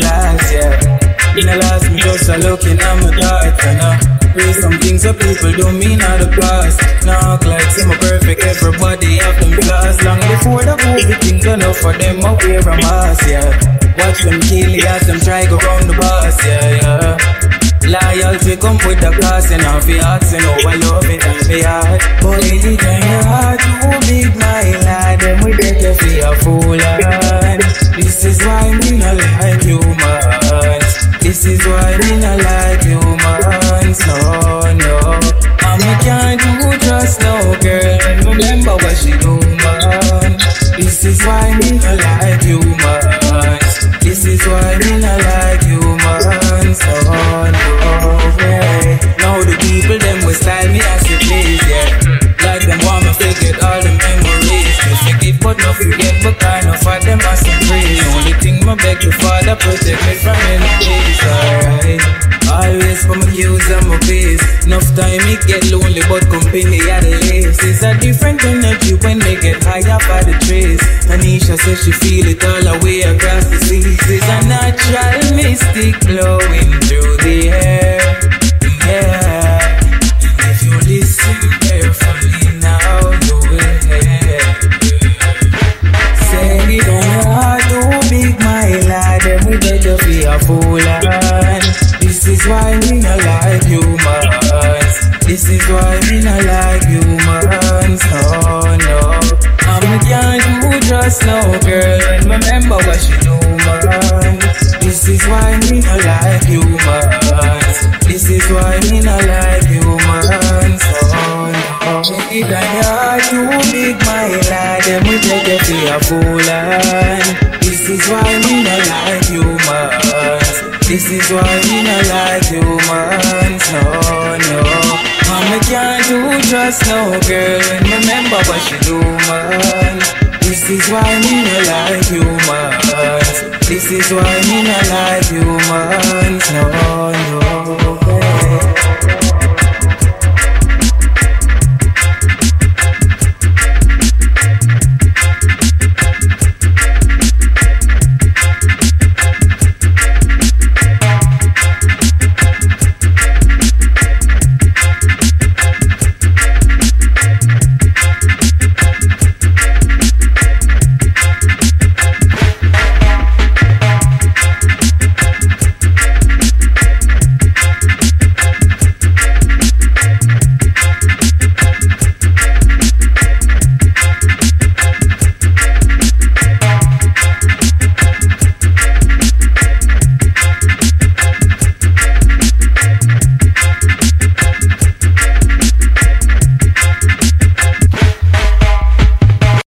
last, yeah. In the last, me just a looking at my and uh, Pray some things that people don't mean out the past. Knock like some perfect, everybody have them flaws. Long before the movie things enough for them, I wear a mask, yeah. Watch them kill the ass, them try go round the bus, yeah, yeah. Loyalty come with the cost and off your hearts and over love it and hard. But anytime your heart too big, my lad, me not like humans. No, no. And me can't do just no girl. Remember Father protect me from enemies, alright. Always for my use and my peace. Enough time it get lonely, but company at the least. It's a different energy when they get high up by the trees. Tanisha says she feel it all the way across the seas. It's a natural mystic blowing through humans. This is why me not like humans. No, no. Me can't do just no girl. Remember what she do, man. This is why me not like humans. This is why me not like humans. No, no. Mama can't do just no girl. And remember what she do, man. This is why me not like humans. This is why me not like humans. No, no.